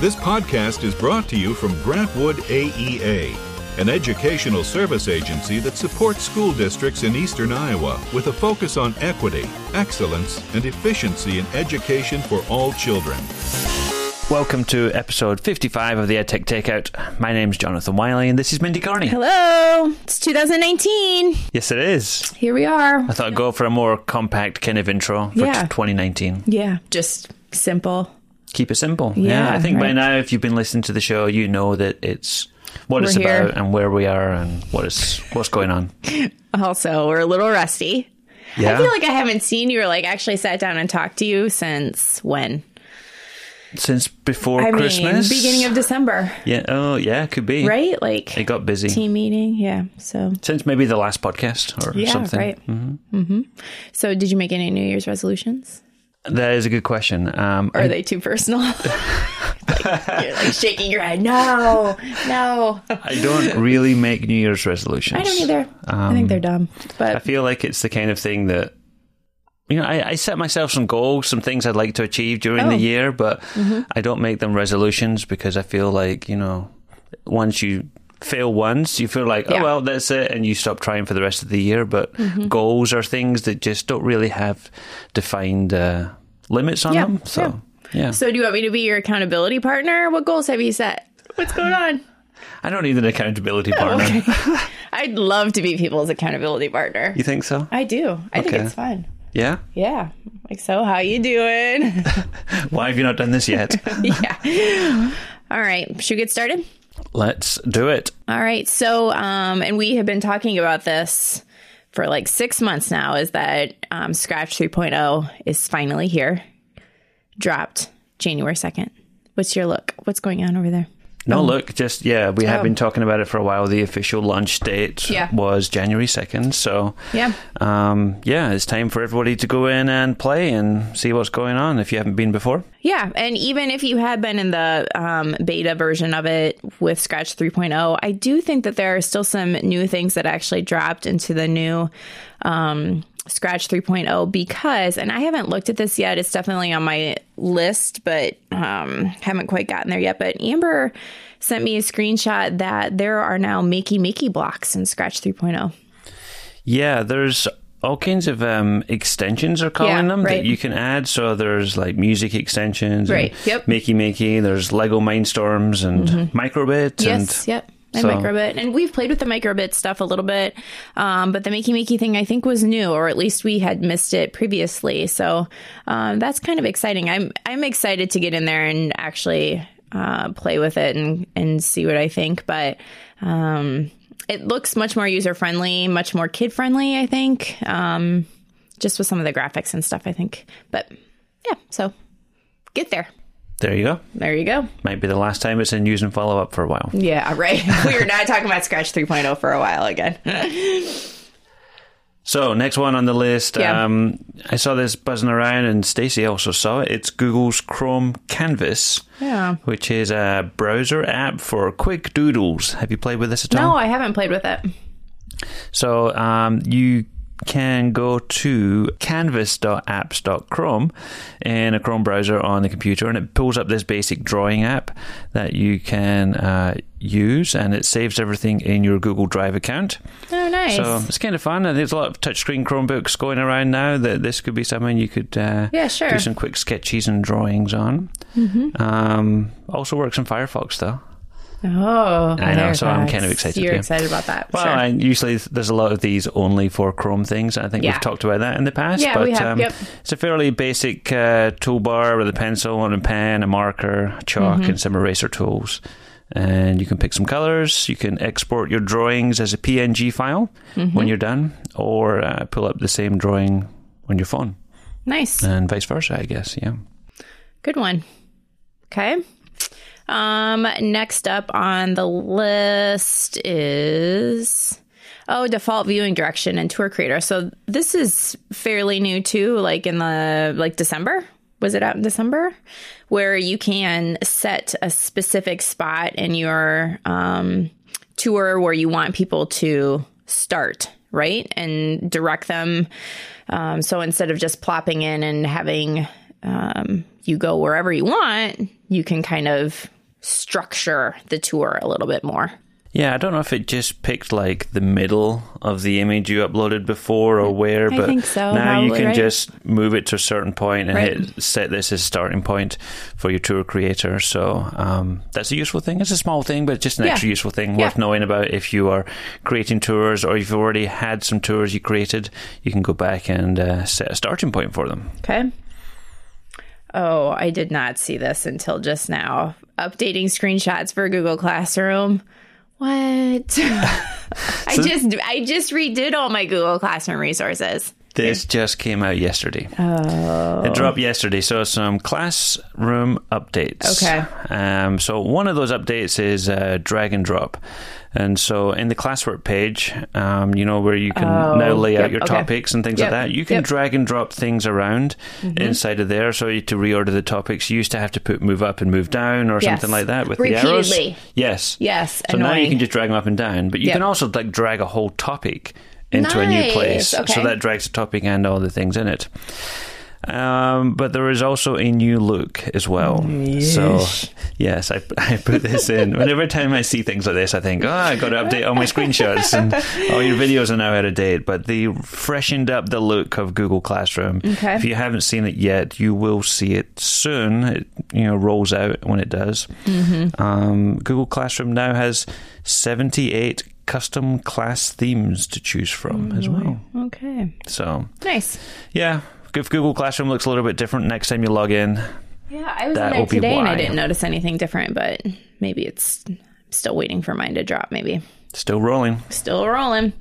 This podcast is brought to you from Grant Wood AEA, an educational service agency that supports school districts in eastern Iowa with a focus on equity, excellence, and efficiency in education for all children. Welcome to episode 55 of the EdTech Takeout. My name's Jonathan Wylie and this is Mindy Cairney. Hello, it's 2019. Yes, it is. Here we are. I thought I'd go for a more compact kind of intro for Yeah. 2019. Yeah, just simple. Keep it simple. Yeah, Yeah, I think by now, if you've been listening to the show, you know that it's what it's We're here. about and where we are and what is what's going on. Also, we're a little rusty. Yeah. I feel like I haven't seen you or like actually sat down and talked to you since when? Since before I Christmas, mean, beginning of December, yeah. Oh, yeah, could be. right? Like It got busy team meeting. Yeah. So since maybe the last podcast or yeah, something. right. Mm-hmm. So, did you make any New Year's resolutions? That is a good question. Um, are they too personal? like, you're like shaking your head. No, no. I don't really make New Year's resolutions. I don't either. I think they're dumb. But I feel like it's the kind of thing that you know, I, I set myself some goals, some things I'd like to achieve during Oh. the year, but Mm-hmm. I don't make them resolutions because I feel like, you know, once you fail once, you feel like, Yeah. oh, well, that's it, and you stop trying for the rest of the year. But Mm-hmm. goals are things that just don't really have defined uh, limits on Yeah, them. So, yeah. So, do you want me to be your accountability partner? What goals have you set? What's going on? I don't need an accountability partner. Okay. I'd love to be people's accountability partner. You think so? I do. I think it's fun. Yeah? Yeah. Like, so how you doing? Why have you not done this yet? yeah. All right. Should we get started? Let's do it. All right. So, um, and we have been talking about this for like six months now is that um, Scratch 3.0 is finally here, dropped January 2nd. What's your look? What's going on over there? No, look, just yeah, we have Oh. been talking about it for a while. The official launch date Yeah. was January second, so Yeah. um, yeah, it's time for everybody to go in and play and see what's going on if you haven't been before. Yeah, and even if you had been in the um, beta version of it with Scratch 3.0, I do think that there are still some new things that actually dropped into the new um, Scratch 3.0 because, and I haven't looked at this yet. It's definitely on my list, but um, haven't quite gotten there yet. But Amber sent me a screenshot that there are now Makey Makey blocks in Scratch 3.0. Yeah, there's all kinds of um, extensions are calling Yeah, them right. that you can add. So there's like music extensions, and Right, yep. Makey Makey. There's Lego Mindstorms and Microbit. Mm-hmm. Yes, and yep. And so- microbit, and we've played with the microbit stuff a little bit, um, but the makey makey thing I think was new, or at least we had missed it previously. So um, that's kind of exciting. I'm I'm excited to get in there and actually uh, play with it and and see what I think. But um, it looks much more user friendly, much more kid friendly. I think um, just with some of the graphics and stuff. I think, but yeah. So get there. There you go. There you go. Might be the last time it's in use and follow up for a while. Yeah, right. we are not talking about Scratch 3.0 for a while again. So next one on the list, Yeah. um, I saw this buzzing around, and Stacey also saw it. It's Google's Chrome Canvas, Yeah. which is a browser app for quick doodles. Have you played with this at all? No, I haven't played with it. So um, you can go to canvas.apps.chrome in a Chrome browser on the computer, and it pulls up this basic drawing app that you can uh, use, and it saves everything in your Google Drive account. Oh, nice. So it's kind of fun, and there's a lot of touchscreen Chromebooks going around now. That this could be something you could uh, Yeah, sure. do some quick sketches and drawings on. Mm-hmm. Um, also works in Firefox though. Oh, I know, so I'm kind of excited You're too. excited about that. Well, sure. and usually there's a lot of these only for Chrome things. I think Yeah. we've talked about that in the past. Yeah, but we have, um, yep. it's a fairly basic uh, toolbar with a pencil and a pen, a marker, a chalk, Mm-hmm. and some eraser tools. And you can pick some colors. You can export your drawings as a PNG file Mm-hmm. when you're done, or uh, pull up the same drawing on your phone, nice. and vice versa. I guess. Yeah. Good one. Okay. Um, next up on the list is oh, default viewing direction and tour creator. So this is fairly new too, like in the like December. Was it out in December? Where you can set a specific spot in your um, tour where you want people to start, right? And direct them. Um, so instead of just plopping in and having um, you go wherever you want, you can kind of structure the tour a little bit more. Yeah, I don't know if it just picked like the middle of the image you uploaded before or where, I but think so, now you can right? just move it to a certain point and Right. hit set this as a starting point for your tour creator. So um, that's a useful thing. It's a small thing, but just an Yeah. extra useful thing Yeah. worth knowing about if you are creating tours or if you've already had some tours you created. You can go back and uh, set a starting point for them. Okay. Oh, I did not see this until just now. Updating screenshots for Google Classroom. What? I just I just redid all my Google Classroom resources. This just came out yesterday. Oh. It dropped yesterday. So some classroom updates. Okay. Um, so one of those updates is uh, drag and drop. And so in the classwork page, um, you know, where you can Oh, now lay out your okay. topics and things Yep, like that, you can yep. Mm-hmm. drag and drop things around inside of there. So you to reorder the topics, you used to have to put move up and move down or Yes. something like that with the arrows. Yes. Yes, So now you can just drag them up and down, but you Yep. can also like drag a whole topic into a new Nice, place. So that drags the topic and all the things in it. Um, but there is also a new look as well. So, yes, I, I put this in. Whenever time I see things like this, I think, oh, I got to update all my screenshots and all your videos are now out of date. But they freshened up the look of Google Classroom. Okay. If you haven't seen it yet, you will see it soon. It you know rolls out when it does. Um, Google Classroom now has seventy eight custom class themes to choose from as well. Okay. So Nice. yeah, if Google Classroom looks a little bit different next time you log in, Yeah, I was That in there today and I didn't notice anything different, but maybe it's I'm still waiting for mine to drop, maybe. still rolling. Still rolling.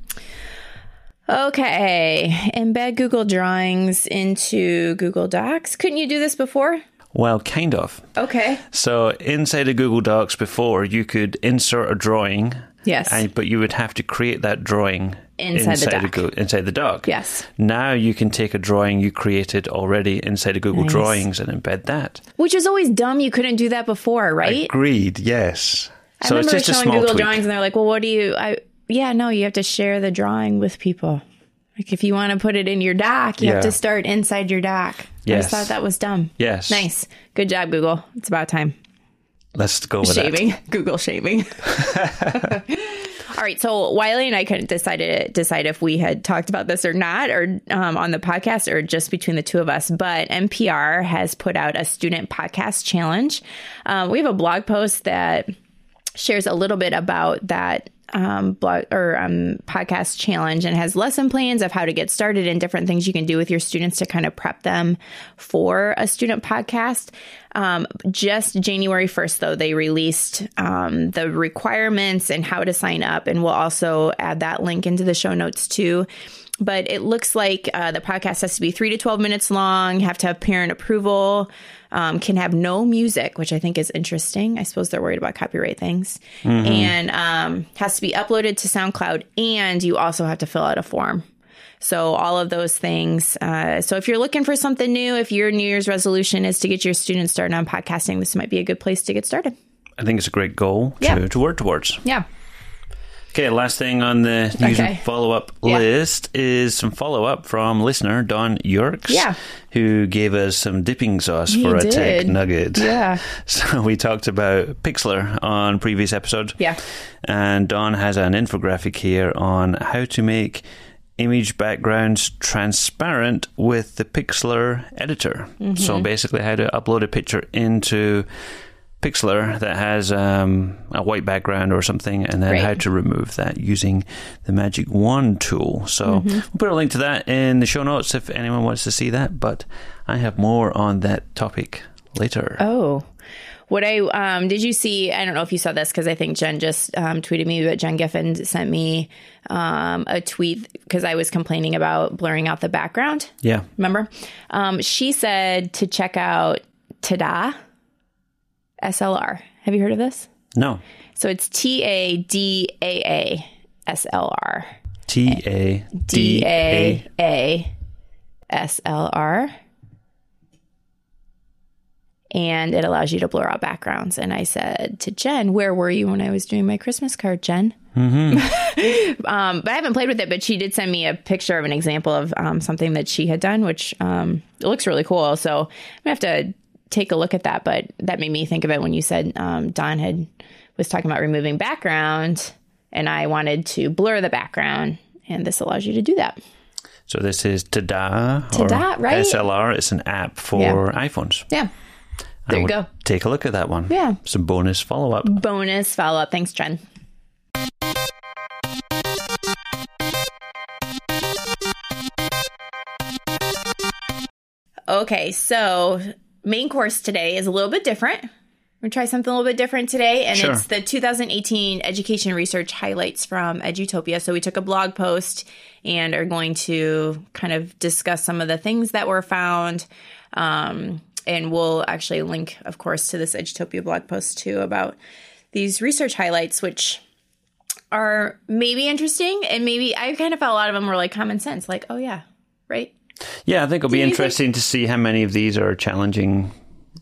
Okay. Embed Google Drawings into Google Docs. Couldn't you do this before? Well, kind of. Okay. So inside of Google Docs before, you could insert a drawing. Yes. And, but you would have to create that drawing Inside the doc. Go- inside the doc. Yes. Now you can take a drawing you created already inside of Google Nice. Drawings and embed that. Which is always dumb. You couldn't do that before, right? Agreed. Yes. I so it's remember just a showing small Google tweak. Drawings and they're like, well, what do you, I, yeah, no, you have to share the drawing with people. Like if you want to put it in your doc, you Yeah. have to start inside your doc. I Yes. just thought that was dumb. Yes. Nice. Good job, Google. It's about time. Let's go with that. shaving google shaving all right so wylie and i couldn't decide decide if we had talked about this or not or um, on the podcast or just between the two of us but npr has put out a student podcast challenge. Um, we have a blog post that shares a little bit about that um, blog or um, podcast challenge and has lesson plans of how to get started and different things you can do with your students to kind of prep them for a student podcast. Um, just January 1st, though, they released um, the requirements and how to sign up. And we'll also add that link into the show notes too. But it looks like uh, the podcast has to be three to 12 minutes long, have to have parent approval, um, can have no music, which I think is interesting. I suppose they're worried about copyright things. And um, has to be uploaded to SoundCloud, and you also have to fill out a form. So, all of those things. Uh, so, if you're looking for something new, if your New Year's resolution is to get your students started on podcasting, this might be a good place to get started. I think it's a great goal to, Yeah. to work towards. Yeah. Okay, last thing on the news Okay. and follow up Yeah. list is some follow up from listener Don Yorks, Yeah. who gave us some dipping sauce He for a tech nugget. Yeah. So we talked about Pixlr on previous episode. Yeah. And Don has an infographic here on how to make image backgrounds transparent with the Pixlr editor. Mm-hmm. So basically, how to upload a picture into Pixlr that has um, a white background or something, and then Right. how to remove that using the Magic Wand tool. So Mm-hmm. we'll put a link to that in the show notes if anyone wants to see that. But I have more on that topic later. Oh. What I um did you see? I don't know if you saw this because I think Jen just um, tweeted me, but Jen Giffen sent me um, a tweet because I was complaining about blurring out the background. Yeah. Remember? Um, she said to check out Tadaa SLR. Have you heard of this? No. So it's T A D A A S L R. T A D A A. S L R. And it allows you to blur out backgrounds. And I said to Jen, Where were you when I was doing my Christmas card, Jen? um, but I haven't played with it. But she did send me a picture of an example of um, something that she had done, which um, it looks really cool. So I'm gonna have to take a look at that. But that made me think of it when you said um, Don had was talking about removing background, and I wanted to blur the background, and this allows you to do that. So this is Tadaa, Tadaa, right? SLR. It's an app for Yeah. iPhones. Yeah. I There you go. Take a look at that one. Yeah. Some bonus follow up. Bonus follow up. Thanks, Jen. Okay, so main course today is a little bit different. We're gonna try something a little bit different today, and Sure. it's the 2018 education research highlights from Edutopia. So we took a blog post and are going to kind of discuss some of the things that were found. Um, and we'll actually link, of course, to this Edutopia blog post too about these research highlights, which are maybe interesting, and maybe I kind of felt a lot of them were like common sense, like, oh yeah, right, Yeah, I think it'll be you think- interesting to see how many of these are challenging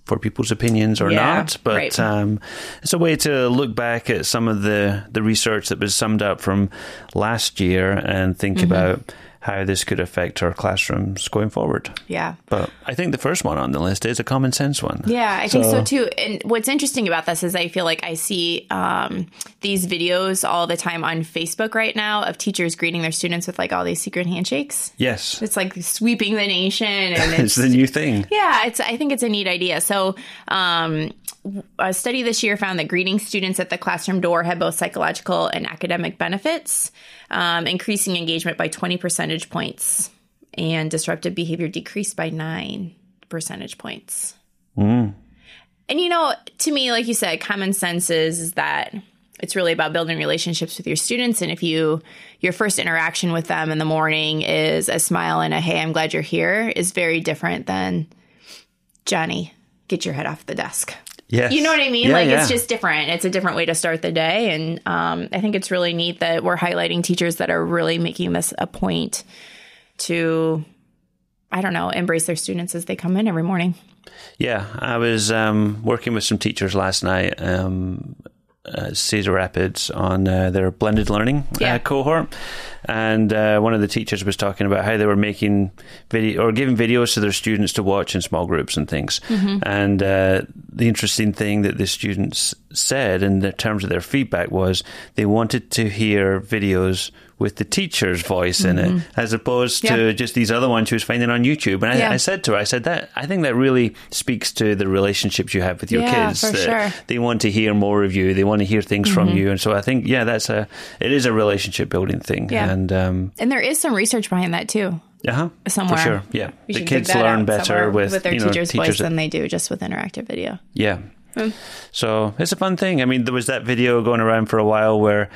for people's opinions or Yeah, not. But right. um, it's a way to look back at some of the, the research that was summed up from last year and think Mm-hmm. about how this could affect our classrooms going forward. yeah. But I think the first one on the list is a common sense one. Yeah, I think so too. And what's interesting about this is I feel like I see um, these videos all the time on Facebook right now of teachers greeting their students with like all these secret handshakes. Yes, It's like sweeping the nation, and it's it's the new thing. yeah, it's. I think it's a neat idea. So, um, a study this year found that greeting students at the classroom door had both psychological and academic benefits, um, increasing engagement by 20 percentage points, and disruptive behavior decreased by nine percentage points. And you know, to me, like you said, common sense is, is that it's really about building relationships with your students. And if you your first interaction with them in the morning is a smile and a "Hey, I'm glad you're here," is very different than Johnny, get your head off the desk. Yes. You know what I mean? Yeah, like yeah. it's just different. It's a different way to start the day, and um, I think it's really neat that we're highlighting teachers that are really making this a point to, I don't know, embrace their students as they come in every morning. Yeah, I was um, working with some teachers last night, um, uh, Cedar Rapids, on uh, their blended learning Yeah. uh, cohort, and uh, one of the teachers was talking about how they were making video or giving videos to their students to watch in small groups and things. And uh, the interesting thing that the students said in terms of their feedback was they wanted to hear videos with the teacher's voice in it, as opposed to just these other ones she was finding on YouTube. And I, Yeah. I said to her, I said that I think that really speaks to the relationships you have with your Yeah, kids. for that sure. Mm-hmm. They want to hear more of you. They want to hear things from you. And so I think, yeah, that's a it is a relationship building thing. Yeah. And um, And there is some research behind that too. uh-huh, Somewhere. for sure, yeah, We the kids that learn better somewhere with, their you know, teacher's voice teachers. than they do just with interactive video. Yeah. So it's a fun thing. I mean, there was that video going around for a while where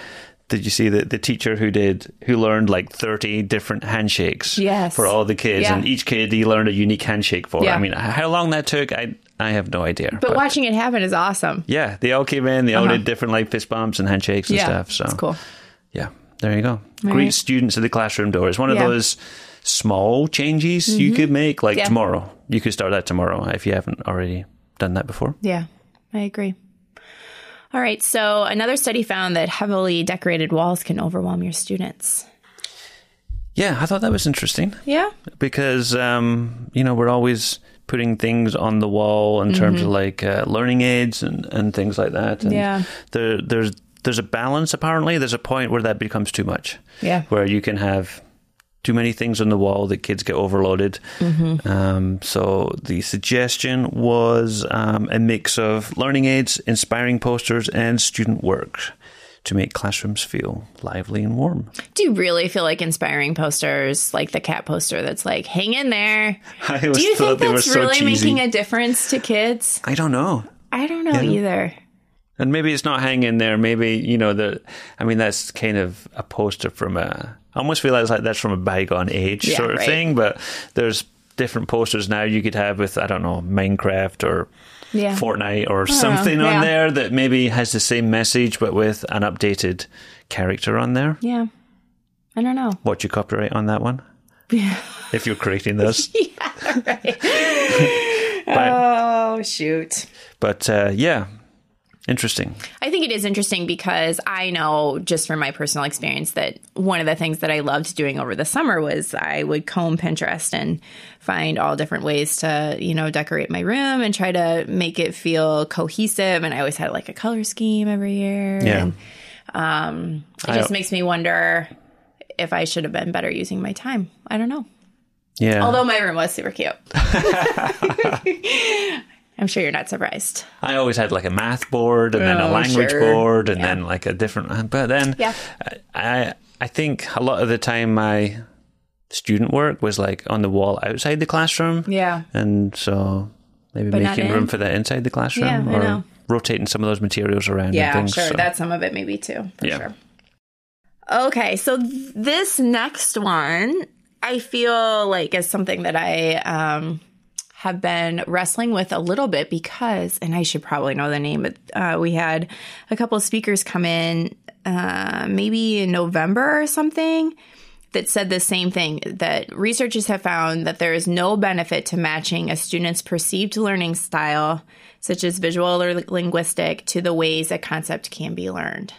did you see the, the teacher who did who learned like 30 different handshakes Yes. for all the kids Yeah. and each kid he learned a unique handshake for. Yeah. I mean, how long that took, I I have no idea. But, watching it happen is awesome. yeah, they all came in, they all Uh-huh. did different like fist bumps and handshakes and yeah, stuff. So it's cool. yeah, there you go. All Greet right. students at the classroom door. It's one of those small changes you could make like tomorrow. You could start that tomorrow if you haven't already done that before. Yeah, I agree. All right, so another study found that heavily decorated walls can overwhelm your students. Yeah, I thought that was interesting. Yeah, because um, you know we're always putting things on the wall in terms of like uh, learning aids and, and things like that. And Yeah. there, there's there's a balance. Apparently, there's a point where that becomes too much. Yeah. where you can have too many things on the wall that kids get overloaded. Um, so the suggestion was um, a mix of learning aids, inspiring posters, and student work to make classrooms feel lively and warm. Do you really feel like inspiring posters, like the cat poster that's like, hang in there? I Do you think that's so really cheesy. making a difference to kids? I don't know. I don't know either. And maybe it's not hanging there. Maybe you know the. I mean, that's kind of a poster from a. I almost feel like that's from a bygone age Yeah, sort of right. thing. But there's different posters now you could have with I don't know Minecraft or Yeah. Fortnite or something yeah. on there that maybe has the same message but with an updated character on there. Yeah. I don't know. What's your copyright on that one? Yeah. If you're creating this. Oh, shoot. But uh, yeah, Interesting. I think it is interesting because I know just from my personal experience that one of the things that I loved doing over the summer was I would comb Pinterest and find all different ways to, you know, decorate my room and try to make it feel cohesive. And I always had like a color scheme every year. Yeah. And, um, it just makes me wonder if I should have been better using my time. I don't know. Yeah. Although my room was super cute. I'm sure you're not surprised. I always had like a math board and then a Oh, language sure. board and Yeah. then like a different. But then Yeah. I I think a lot of the time my student work was like on the wall outside the classroom. Yeah. And so maybe But making room for that inside the classroom Yeah, or rotating some of those materials around Yeah, and things. sure. so- That's some of it, maybe too. For Yeah. sure. Okay, so this next one, I feel like is something that I um, have been wrestling with a little bit because, and I should probably know the name, but uh, we had a couple of speakers come in uh, maybe in November or something that said the same thing that researchers have found that there is no benefit to matching a student's perceived learning style, such as visual or linguistic, to the ways a concept can be learned.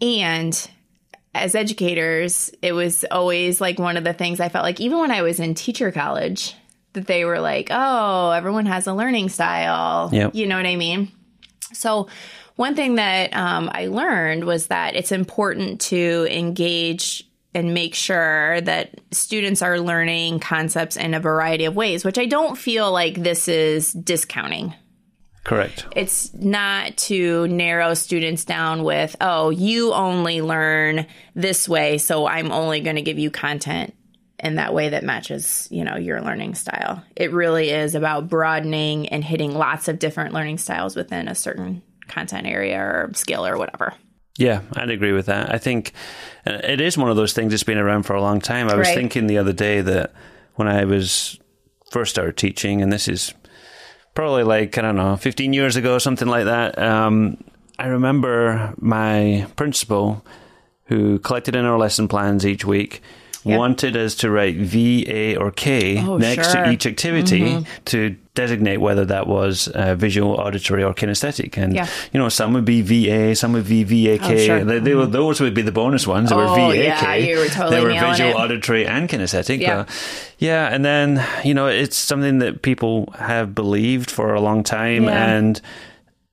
And as educators, it was always like one of the things I felt like, even when I was in teacher college, that they were like, oh, everyone has a learning style. Yep. You know what I mean? So, one thing that um, I learned was that it's important to engage and make sure that students are learning concepts in a variety of ways, which I don't feel like this is discounting Correct. it's not to narrow students down with, oh, you only learn this way, so I'm only going to give you content in that way that matches, you know, your learning style. It really is about broadening and hitting lots of different learning styles within a certain content area or skill or whatever. Yeah, I'd agree with that. I think uh, it is one of those things that's been around for a long time. I was Right. thinking the other day that when I was first started teaching, and this is probably like, I don't know, 15 years ago, or something like that, um, I remember my principal who collected in our lesson plans each week. Wanted us to write V, A, or K Oh, next sure. Mm-hmm. to each activity to designate whether that was uh, visual, auditory, or kinesthetic. And Yeah. you know, some would be VA, some would be VAK. Oh, sure. They, they were, those would be the bonus ones. They were Oh, VAK. yeah, you were totally They were visual, it. auditory, and kinesthetic. Yeah. Yeah, and then you know, it's something that people have believed for a long time, Yeah. and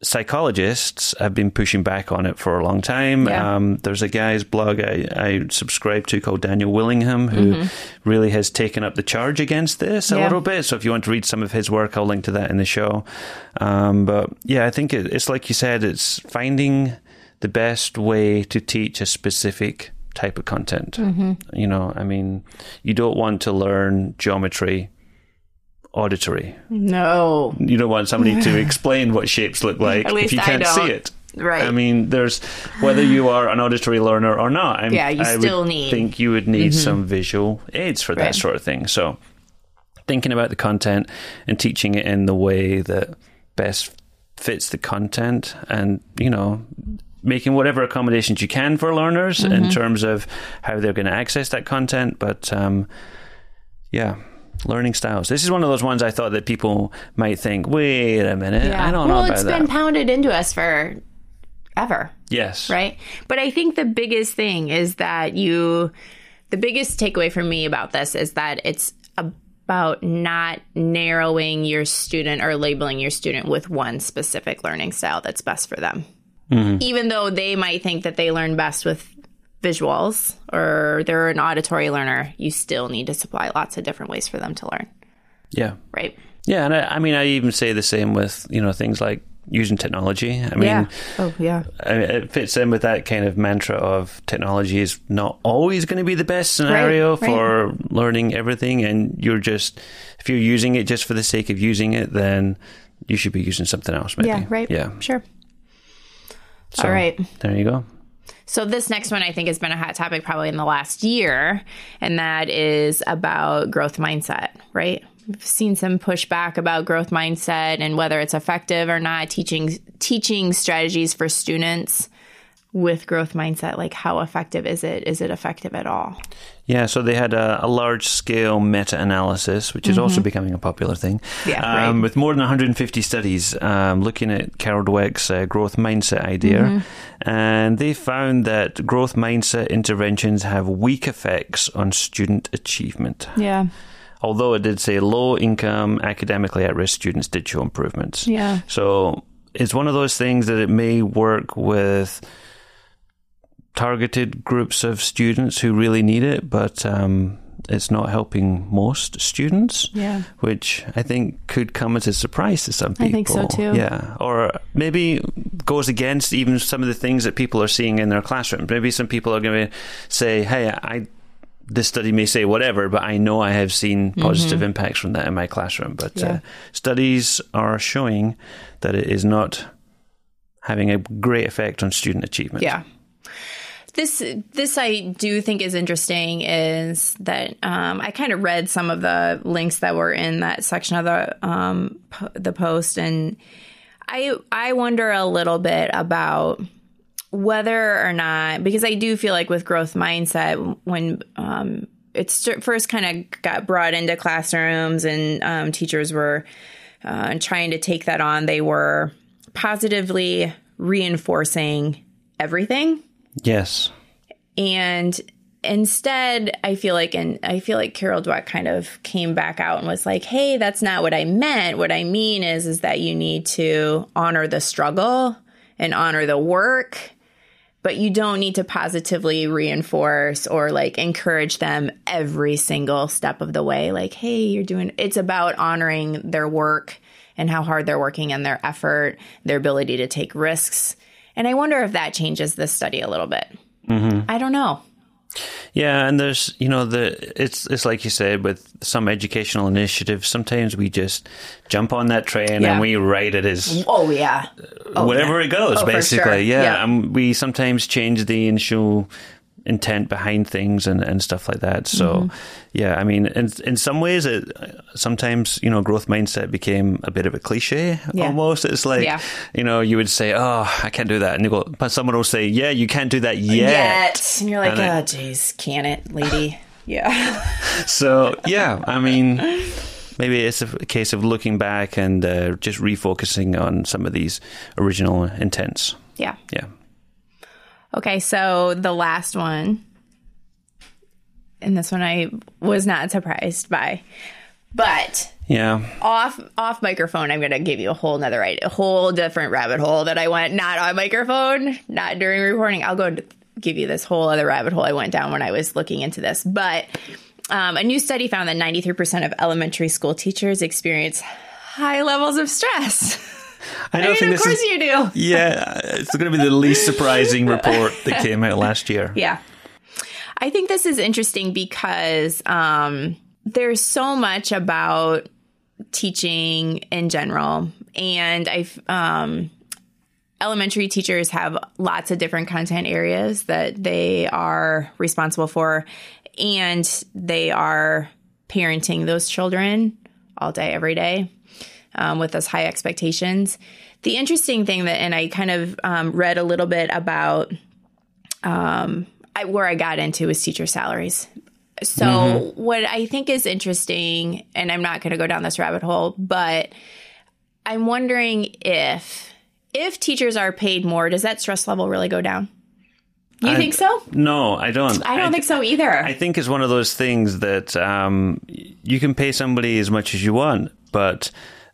psychologists have been pushing back on it for a long time. Yeah. Um, there's a guy's blog I, I subscribe to called Daniel Willingham who really has taken up the charge against this a Mm-hmm. Yeah. little bit. So if you want to read some of his work, I'll link to that in the show. Um, but yeah, I think it, it's like you said, it's finding the best way to teach a specific type of content. Mm-hmm. You know, I mean, you don't want to learn geometry auditory. No. You don't want somebody to explain what shapes look like if you can't see it. Right. I mean, there's whether you are an auditory learner or not. I'm, Yeah, you I still need- Mm-hmm. think you would need some visual aids for that Right. sort of thing. So, thinking about the content and teaching it in the way that best fits the content, and you know, making whatever accommodations you can for learners Mm-hmm. in terms of how they're going to access that content. But um, yeah. Learning styles. This is one of those ones I thought that people might think, wait a minute, yeah. I don't well, know about it's that. been pounded into us for ever. yes. right? But I think the biggest thing is that you, the biggest takeaway for me about this is that it's about not narrowing your student or labeling your student with one specific learning style that's best for them. Mm-hmm. Even though they might think that they learn best with visuals or they're an auditory learner, you still need to supply lots of different ways for them to learn, Yeah. right? Yeah, and I, I mean, I even say the same with you know things like using technology. I mean, yeah. Oh, yeah. I mean, it fits in with that kind of mantra of technology is not always going to be the best scenario Right, right. for learning everything, and you're just if you're using it just for the sake of using it, then you should be using something else. Maybe. Yeah, right. Yeah. Sure. So, All right. There you go. So this next one I think has been a hot topic probably in the last year, and that is about growth mindset, right? We've seen some pushback about growth mindset and whether it's effective or not, teaching teaching strategies for students with growth mindset? Like, how effective is it? Is it effective at all? Yeah, so they had a, a large scale meta analysis, which is also becoming a popular thing. Mm-hmm. Yeah, um, right. With more than 150 studies um, looking at Carol Dweck's uh, growth mindset idea. Mm-hmm. And they found that growth mindset interventions have weak effects on student achievement. Yeah. Although it did say low income, academically at risk students did show improvements. Yeah. So it's one of those things that it may work with targeted groups of students who really need it, but um, it's not helping most students. Yeah. Which I think could come as a surprise to some people. I think so, too. Yeah. Or maybe goes against even some of the things that people are seeing in their classroom. Maybe some people are going to say, hey, I. This study may say whatever, but I know I have seen positive impacts from that in my classroom. But Mm-hmm. Yeah. uh, studies are showing that it is not having a great effect on student achievement. Yeah. This this I do think is interesting is that um, I kind of read some of the links that were in that section of the um, the post, and I I wonder a little bit about whether or not because I do feel like with growth mindset when um, it st- first kind of got brought into classrooms and um, teachers were uh, trying to take that on, they were positively reinforcing everything Yes. and instead i feel like and i feel like carol dweck kind of came back out and was like hey that's not what i meant. What i mean is is that you need to honor the struggle and honor the work but you don't need to positively reinforce or like encourage them every single step of the way. Like hey you're doing it's about honoring their work and how hard they're working and their effort their ability to take risks and i wonder if that changes this study a little bit mm-hmm. i don't know Yeah, and there's you know the it's it's like you said with some educational initiatives. Sometimes we just jump on that train Yeah. and we ride it as oh yeah oh, wherever it goes, Oh, basically. sure. Yeah, Yeah. and we sometimes change the initial intent behind things and, and stuff like that. So, Mm-hmm. yeah, I mean, in in some ways, it sometimes you know growth mindset became a bit of a cliche Yeah. almost. It's like Yeah. you know you would say, "Oh, I can't do that," and you go, but someone will say, "Yeah, you can't do that yet." yet and you're like And oh jeez can it lady yeah So yeah, I mean, maybe it's a case of looking back and uh, just refocusing on some of these original intents. yeah Yeah. Okay, so the last one, and this one I was not surprised by, but Yeah. off off microphone, I'm going to give you a whole another idea, a whole different rabbit hole that I went not on microphone, not during recording. I'll go and give you this whole other rabbit hole I went down when I was looking into this, but. Um, a new study found that 93% of elementary school teachers experience high levels of stress. I I don't mean, think of course is. you do. Yeah, it's going to be the least surprising report that came out last year. Yeah. I think this is interesting because um, there's so much about teaching in general. And I've, um, elementary teachers have lots of different content areas that they are responsible for. And they are parenting those children all day, every day um, with those high expectations. The interesting thing that, and I kind of um, read a little bit about um, I, where I got into was teacher salaries. So, what I think is interesting, and I'm not going to go down this rabbit hole, but I'm wondering if if teachers are paid more, does that stress level really go down? You I- think so? No, I don't. I don't think so either. I think it's one of those things that um, you can pay somebody as much as you want, but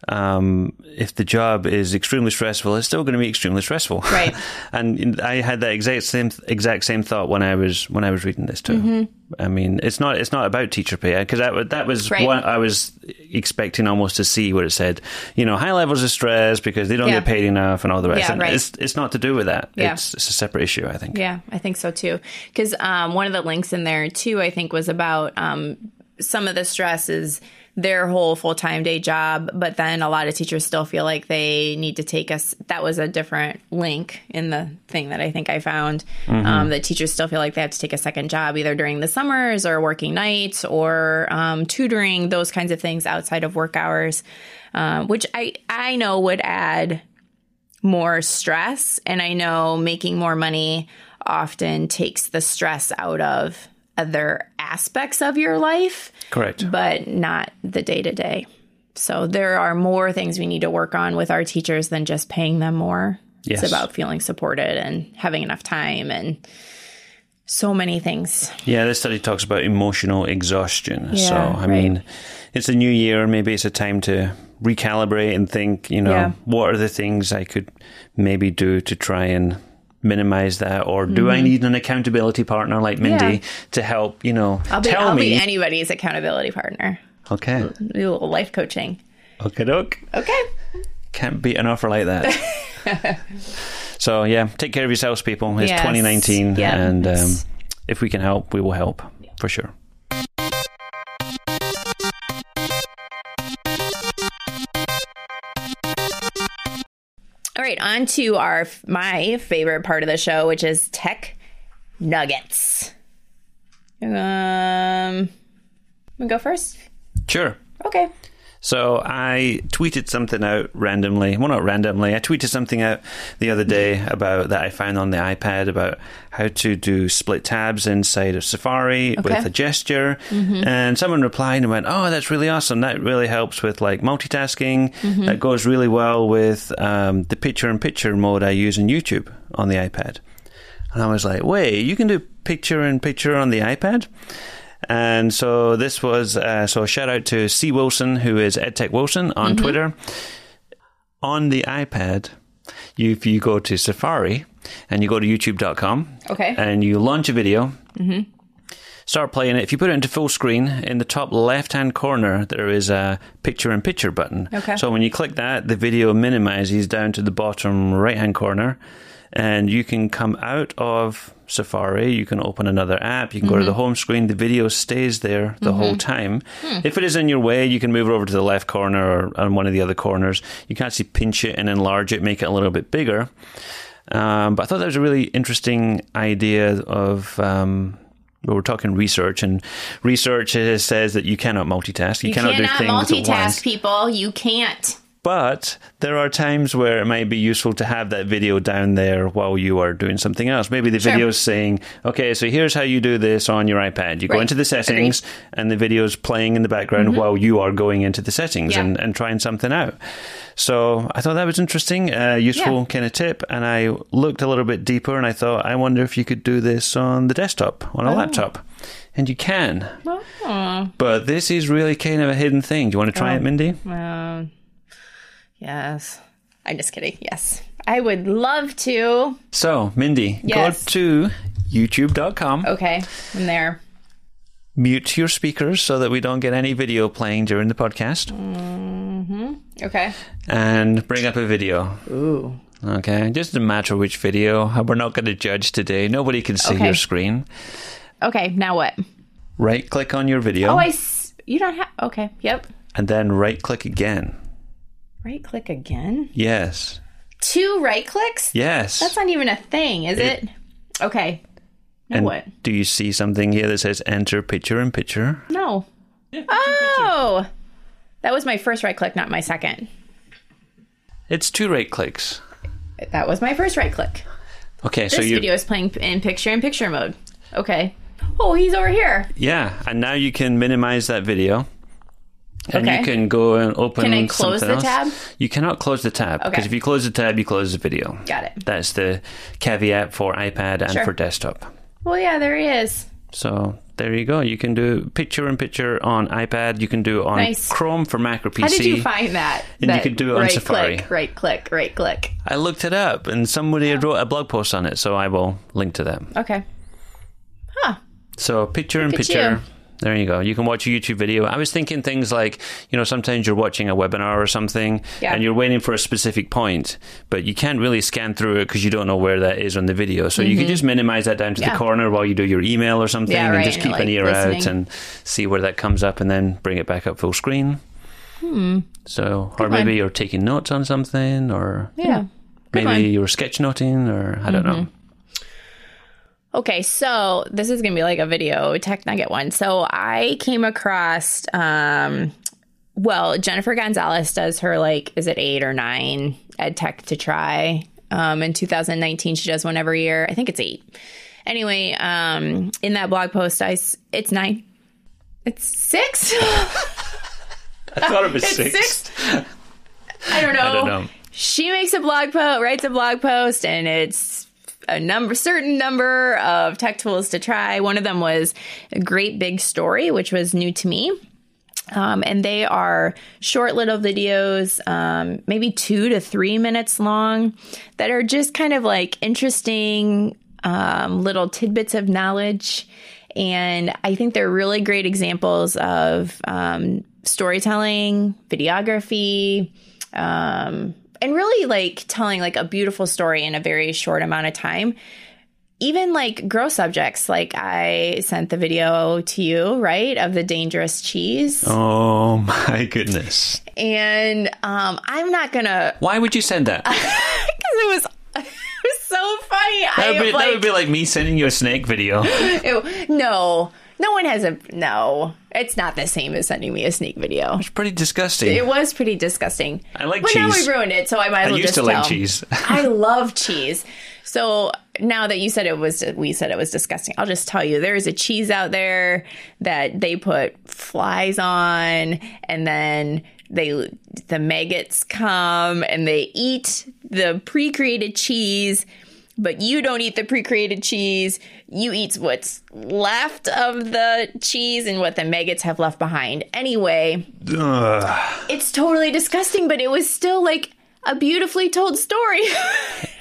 um, if the job is extremely stressful, it's still going to be extremely stressful. Right. and I had that exact same exact same thought when I was when I was reading this too. I mean, it's not it's not about teacher pay because that that was Mm-hmm. Right. what I was expecting almost to see where it said, you know, high levels of stress because they don't Yeah. get paid enough and all the rest. Yeah, and right. It's it's not to do with that. Yeah. It's, it's a separate issue, I think. Yeah, I think so too. Because um, one of the links in there too, I think, was about um, some of the stress is their whole full time day job, but then a lot of teachers still feel like they need to take us. That was a different link in the thing that I think I found. Um, that teachers still feel like they have to take a second job either during the summers or working nights or um, tutoring, those kinds of things outside of work hours, uh, which I I know would add more stress. And I know making more money often takes the stress out of other aspects of your life, Correct. but not the day to day. So there are more things we need to work on with our teachers than just paying them more. Yes. It's about feeling supported and having enough time and so many things. Yeah, this study talks about emotional exhaustion. Yeah, so, I right. mean, it's a new year. Maybe it's a time to recalibrate and think, you know, Yeah. what are the things I could maybe do to try and minimize that? Or do I need an accountability partner like Mindy Mm-hmm. Yeah. to help, you know, I'll be, tell I'll me? be anybody's accountability partner. okay. Do a little life coaching. Okay, doke. Okay. Can't beat an offer like that. so, yeah, take care of yourselves, people. It's Yes. 2019. Yeah, and um, if we can help, we will help for sure. Right, on to our my favorite part of the show, which is tech nuggets. Um, we go first. Sure. Okay. So I tweeted something out randomly. Well, not randomly. I tweeted something out the other day about that I found on the iPad about how to do split tabs inside of Safari Okay. with a gesture. And someone replied and went, "Oh, that's really awesome. That really helps with like multitasking. That goes really well with um, the picture-in-picture mode I use in YouTube on the iPad." And I was like, "Wait, you can do picture-in-picture on the iPad?" And so this was uh, so shout out to C Wilson, who is EdTech Wilson on Twitter. On the iPad, you, if you go to Safari and you go to YouTube.com, Okay. and you launch a video, start playing it. If you put it into full screen, in the top left-hand corner there is a picture-in-picture button. Okay. So when you click that, the video minimizes down to the bottom right-hand corner, and you can come out of Safari. You can open another app. You can go to the home screen. The video stays there the whole time. If it is in your way, you can move it over to the left corner or on one of the other corners. You can actually pinch it and enlarge it, make it a little bit bigger. Um, but I thought that was a really interesting idea of. Um, well, we're talking research, and research says that you cannot multitask. You, You cannot cannot do things at once. multitask, people. You can't. But there are times where it might be useful to have that video down there while you are doing something else. Maybe the Sure. video is saying, okay, so here's how you do this on your iPad. You go into the settings and the video is playing in the background while you are going into the settings Mm-hmm. Yeah. and, and trying something out. So I thought that was interesting, uh, useful Yeah. kind of tip. And I looked a little bit deeper and I thought, I wonder if you could do this on the desktop, on a Oh. laptop. And you can. Oh, But this is really kind of a hidden thing. Do you want to try Oh. it, Mindy? um, yes. I'm just kidding. Yes. I would love to. So, Mindy, Yes. go to youtube.com, Okay. I'm there. mute your speakers so that we don't get any video playing during the podcast, mm-hmm. Okay. and bring up a video. Ooh. Okay, just a matter of which video. We're not going to judge today. Nobody can see Okay. your screen. Okay. Now what? Right click on your video, Oh, I. S- you don't have. Okay. Yep. and then right click again. Right click again. Yes. Two right clicks? Yes. That's not even a thing, is it? Okay. Now and what? do you see something here that says enter picture in picture? No. Oh. That was my first right click, not my second. It's two right clicks. That was my first right click. Okay, so This you video is playing in picture in picture mode. Okay. Oh, he's over here. Yeah, and now you can minimize that video. And Okay. you can go and open Can I close something the else. tab? You cannot close the tab because Okay. if you close the tab, you close the video. Got it. That's the caveat for iPad and Sure. for desktop. Well, yeah, there he is. So there you go. You can do picture in picture on iPad. You can do it on Nice. Chrome for Mac or PC. How did you find that? And you That could do it on right Safari. Click, right click, right click. I looked it up and somebody had wrote a blog post on it, so I will link to that. Okay. Huh. So picture in Look at picture. you. There you go. You can watch a YouTube video. I was thinking things like, you know, sometimes you're watching a webinar or something Yeah. and you're waiting for a specific point, but you can't really scan through it because you don't know where that is on the video. So you can just minimize that down to Mm-hmm. Yeah. the corner while you do your email or something Yeah, and just keep you're, an like, ear out and see where that comes up and then bring it back up full screen. Hmm. So, or maybe one. you're taking notes on something or Yeah. Maybe one. Mm-hmm. you're sketchnoting or I don't know. Okay, so this is gonna be like a video tech nugget one. So I came across, um, well, Jennifer Gonzalez does her like, is it eight or nine ed tech to try. Um, in 2019, she does one every year. I think it's eight. Anyway, um, in that blog post, I it's nine. It's six. I thought it was it's six. six. I don't know. I don't know. She makes a blog post, writes a blog post, and it's a number, certain number of tech tools to try. One of them was a great big story, which was new to me. Um, and they are short little videos, um, maybe two to three minutes long, that are just kind of like interesting um, little tidbits of knowledge. And I think they're really great examples of um, storytelling, videography, um, and really like telling like a beautiful story in a very short amount of time even like gross subjects like i sent the video to you right of the dangerous cheese Oh my goodness! and um i'm not gonna Why would you send that? because it was it was so funny That i would, be, like, that would be like me sending you a snake video. ew, no no one has a no it's not the same as sending me a sneak video It's pretty disgusting. it was pretty disgusting I like cheese. but now we ruined it so i might as I well used just to like cheese. I love cheese. So now that you said it was, we said it was disgusting. I'll just tell you, there is a cheese out there that they put flies on, and then they the maggots come and they eat the pre-created cheese. But you don't eat the pre-created cheese. You eat what's left of the cheese and what the maggots have left behind. Anyway, Ugh. it's totally disgusting, but it was still like a beautifully told story.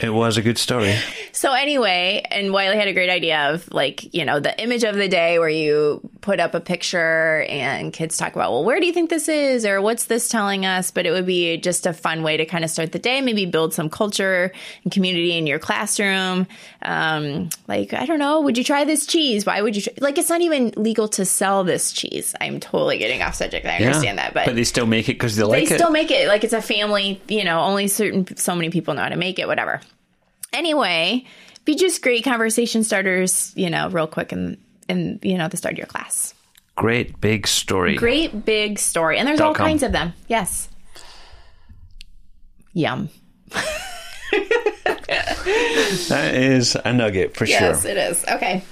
It was a good story. so anyway, and Wylie had a great idea of like, you know, the image of the day where you put up a picture and kids talk about, well, where do you think this is? Or what's this telling us? But it would be just a fun way to kind of start the day, maybe build some culture and community in your classroom. Um, like, I don't know, would you try this cheese? Why would you? Try? Like, it's not even legal to sell this cheese. I'm totally getting off subject. I understand that, but they still make it because they they like it. They still make it like it's a family you know only certain so many people know how to make it whatever anyway be just great conversation starters you know real quick and and you know the start of your class Great big story. great big story and there's all com. kinds of them yes yum That is a nugget for yes sure. Yes, it is okay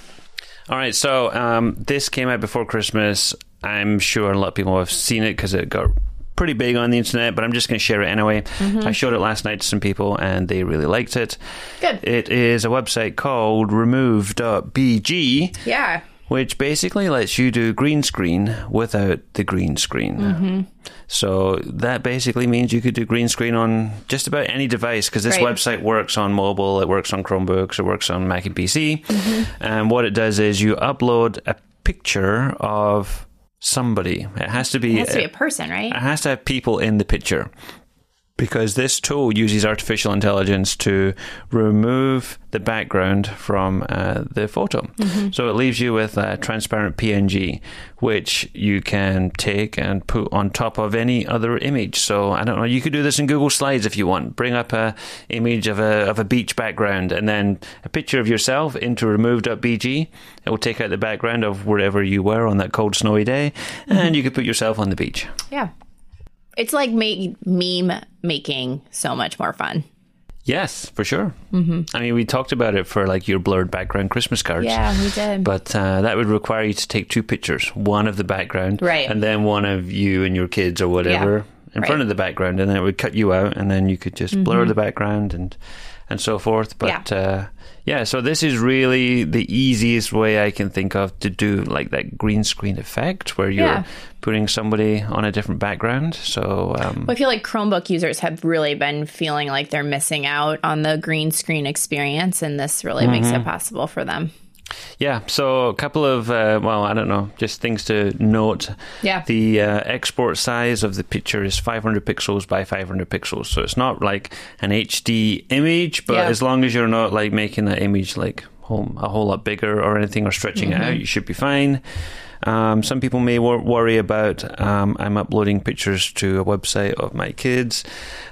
All right, so um, this came out before Christmas. I'm sure a lot of people have seen it because it got pretty big on the internet, but I'm just going to share it anyway. Mm-hmm. I showed it last night to some people and they really liked it. Good. It is a website called remove.bg, yeah which basically lets you do green screen without the green screen. Mm-hmm. So that basically means you could do green screen on just about any device because this Right. website works on mobile, it works on Chromebooks, it works on Mac and PC. Mm-hmm. And what it does is you upload a picture of somebody. It has to be, it has to be a person right it has to have people in the picture. Because this tool uses artificial intelligence to remove the background from uh, the photo. So it leaves you with a transparent PNG, which you can take and put on top of any other image. So I don't know, you could do this in Google Slides if you want. Bring up a image of a, of a beach background and then a picture of yourself into remove.bg. It will take out the background of wherever you were on that cold, snowy day, and you could put yourself on the beach. yeah it's like make meme making so much more fun Yes, for sure. Mm-hmm. I mean, we talked about it for like your blurred background Christmas cards. yeah we did But uh, that would require you to take two pictures, one of the background, Right. and then one of you and your kids or whatever in right. Mm-hmm. front of the background, and then it would cut you out, and then you could just blur the background and and so forth. But Yeah. uh, yeah, so this is really the easiest way I can think of to do like that green screen effect, where you're Yeah. putting somebody on a different background. So um, I feel like Chromebook users have really been feeling like they're missing out on the green screen experience, and this really makes Mm-hmm. it possible for them. Yeah, so a couple of, uh, well, I don't know, just things to note. Yeah. The uh, export size of the picture is 500 pixels by 500 pixels. So it's not like an HD image, but Yeah. as long as you're not like making that image like whole, a whole lot bigger or anything or stretching Mm-hmm. it out, you should be fine. Um, some people may wor- worry about um, I'm uploading pictures to a website of my kids.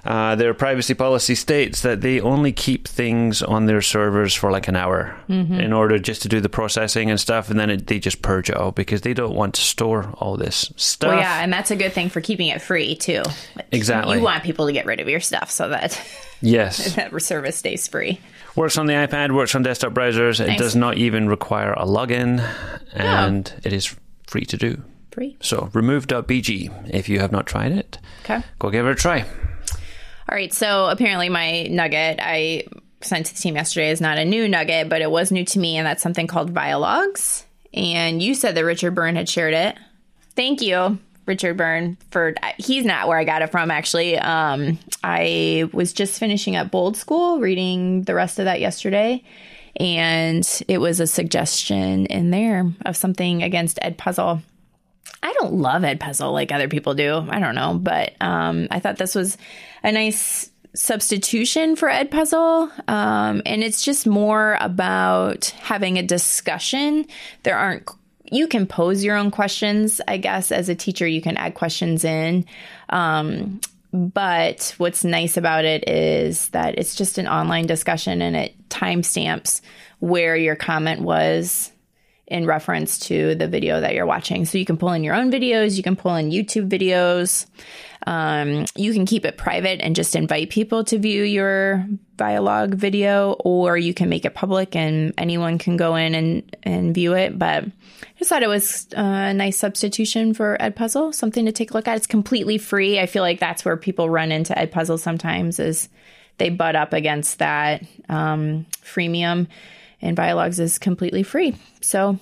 Uh, their privacy policy states that they only keep things on their servers for like an hour Mm-hmm. in order just to do the processing and stuff, and then it, they just purge it all because they don't want to store all this stuff. Well, yeah, and that's a good thing for keeping it free too. Exactly. You want people to get rid of your stuff so that Yes. that service stays free. Works on the iPad, works on desktop browsers. It does not even require a login, and it is free to do. Free. So remove.bg if you have not tried it. Okay. Go give it a try. All right. So apparently, my nugget I sent to the team yesterday is not a new nugget, but it was new to me, and that's something called Vialogues. And you said that Richard Byrne had shared it. Thank you, Richard Byrne. For he's not where I got it from. Actually, um, I was just finishing up Bold School, reading the rest of that yesterday. And it was a suggestion in there of something against Edpuzzle. I don't love Edpuzzle like other people do. I don't know, but um, I thought this was a nice substitution for Edpuzzle, um, and it's just more about having a discussion. There aren't you can pose your own questions, I guess. As a teacher, you can add questions in. Um, but what's nice about it is that it's just an online discussion and it timestamps where your comment was in reference to the video that you're watching. So you can pull in your own videos, you can pull in YouTube videos. Um, you can keep it private and just invite people to view your dialogue video, or you can make it public and anyone can go in and, and view it. But I just thought it was a nice substitution for Edpuzzle, something to take a look at. It's completely free. I feel like that's where people run into Edpuzzle sometimes is they butt up against that um, freemium, and Vialogues is completely free. So,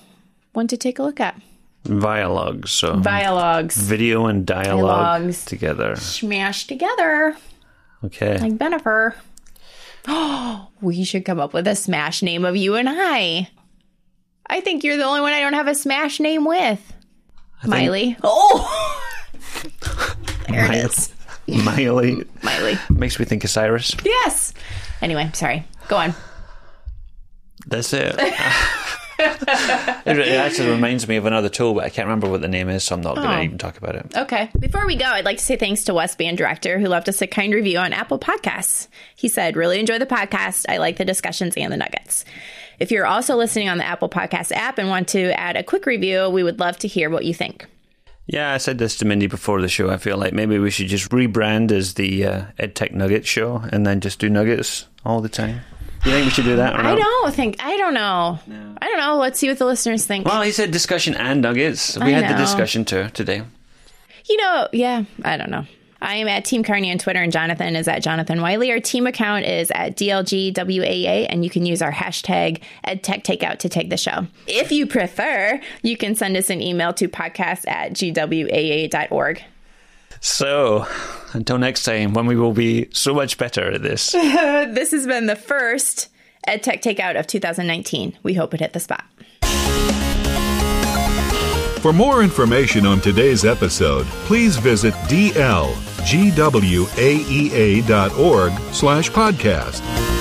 one to take a look at. Vialogues. So Vialogues video and dialogue Dialogues. together. smashed together Okay. like Bennifer. Oh, we should come up with a smash name of you and I. I think you're the only one I don't have a smash name with. Miley. Oh, there it is. Miley. Miley. Makes me think of Cyrus. Yes. Anyway, sorry. Go on. That's it. it actually reminds me of another tool, but I can't remember what the name is, so I'm not going Oh. to even talk about it. Okay. Before we go, I'd like to say thanks to Wes Band Director, who left us a kind review on Apple Podcasts. He said, Really enjoy the podcast. I like the discussions and the nuggets. If you're also listening on the Apple Podcast app and want to add a quick review, we would love to hear what you think. Yeah, I said this to Mindy before the show. I feel like maybe we should just rebrand as the uh, EdTech Nugget Show and then just do nuggets all the time. Do you think we should do that or I don't think, I don't know. I don't know. Let's see what the listeners think. Well, he said discussion and nuggets. We I had the discussion too today. You know, yeah, I don't know. I am at Team Cairney on Twitter, and Jonathan is at Jonathan Wylie. Our team account is at DLGWAEA, and you can use our hashtag EdTechTakeout to take the show. If you prefer, you can send us an email to podcast at gwaea.org. So, until next time, when we will be so much better at this. This has been the first EdTech Takeout of 2019. We hope it hit the spot. For more information on today's episode, please visit dlgwaea.org slash podcast.